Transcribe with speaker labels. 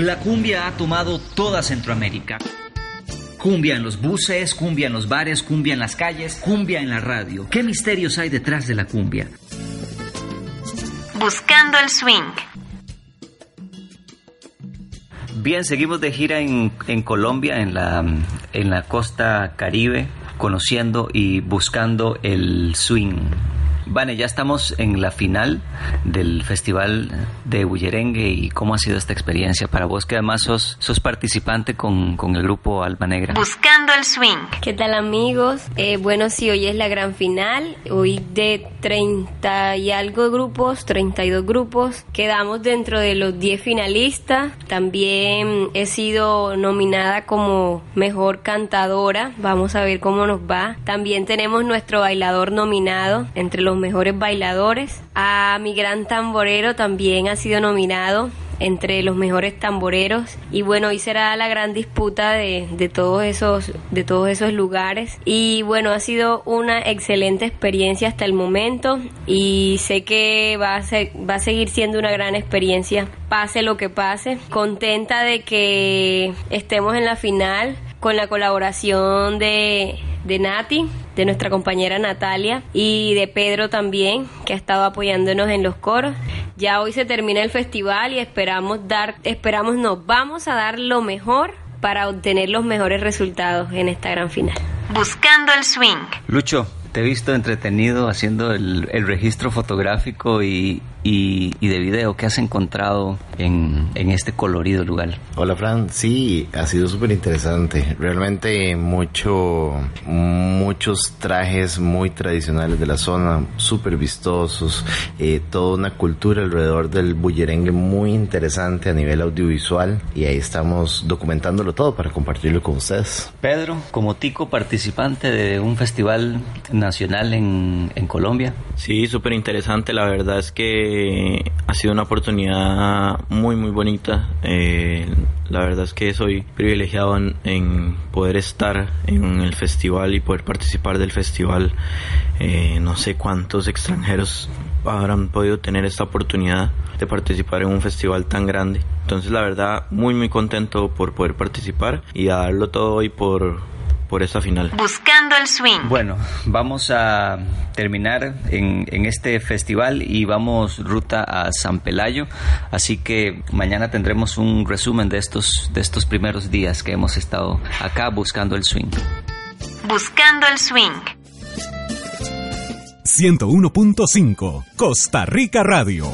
Speaker 1: La cumbia ha tomado toda Centroamérica. Cumbia en los buses, cumbia en los bares, cumbia en las calles, cumbia en la radio. ¿Qué misterios hay detrás de la cumbia?
Speaker 2: Buscando el swing.
Speaker 1: Bien, seguimos de gira en, en Colombia, en la, en la costa caribe, conociendo y buscando el swing. Vane, ya estamos en la final del Festival de Bullerengue y cómo ha sido esta experiencia para vos, que además sos, sos participante con, con el grupo Alma Negra.
Speaker 2: Buscando el swing.
Speaker 3: ¿Qué tal amigos? Eh, bueno, sí, hoy es la gran final. Hoy de 30 y algo grupos, 32 grupos, quedamos dentro de los 10 finalistas. También he sido nominada como mejor cantadora. Vamos a ver cómo nos va. También tenemos nuestro bailador nominado entre los mejores bailadores. A mi gran tamborero también ha sido nominado entre los mejores tamboreros. Y bueno hoy será la gran disputa de, de, todos esos de todos esos lugares. Y bueno ha sido una excelente experiencia hasta el momento. Y sé que va a, ser, va a seguir siendo una gran experiencia pase lo que pase. Contenta de que estemos en la final con la colaboración de, de Nati, de nuestra compañera Natalia y de Pedro también, que ha estado apoyándonos en los coros. Ya hoy se termina el festival y esperamos dar, esperamos nos vamos a dar lo mejor para obtener los mejores resultados en esta gran final.
Speaker 2: Buscando el swing.
Speaker 1: Lucho, te he visto entretenido haciendo el, el registro fotográfico y, y, y, de video. ¿Qué has encontrado en, en, este colorido lugar?
Speaker 4: Hola Fran, sí, ha sido súper interesante. Realmente mucho, muchos trajes muy tradicionales de la zona, súper vistosos, eh, toda una cultura alrededor del bullerengue muy interesante a nivel audiovisual y ahí estamos documentándolo todo para compartirlo con ustedes.
Speaker 1: Pedro, como tico participante de un festival nacional en, en Colombia.
Speaker 5: Sí, súper interesante. La verdad es que ha sido una oportunidad muy, muy bonita. Eh, la verdad es que soy privilegiado en, en, poder estar en el festival y poder participar del festival. Eh, no sé cuántos extranjeros habrán podido tener esta oportunidad de participar en un festival tan grande. Entonces, la verdad, muy, muy contento por poder participar y darlo todo hoy por por esa final.
Speaker 2: Buscando el swing.
Speaker 1: Bueno, vamos a terminar en, en, este festival y vamos ruta a San Pelayo, así que mañana tendremos un resumen de estos, de estos primeros días que hemos estado acá buscando el swing.
Speaker 2: Buscando el swing.
Speaker 6: 101.5 Costa Rica Radio.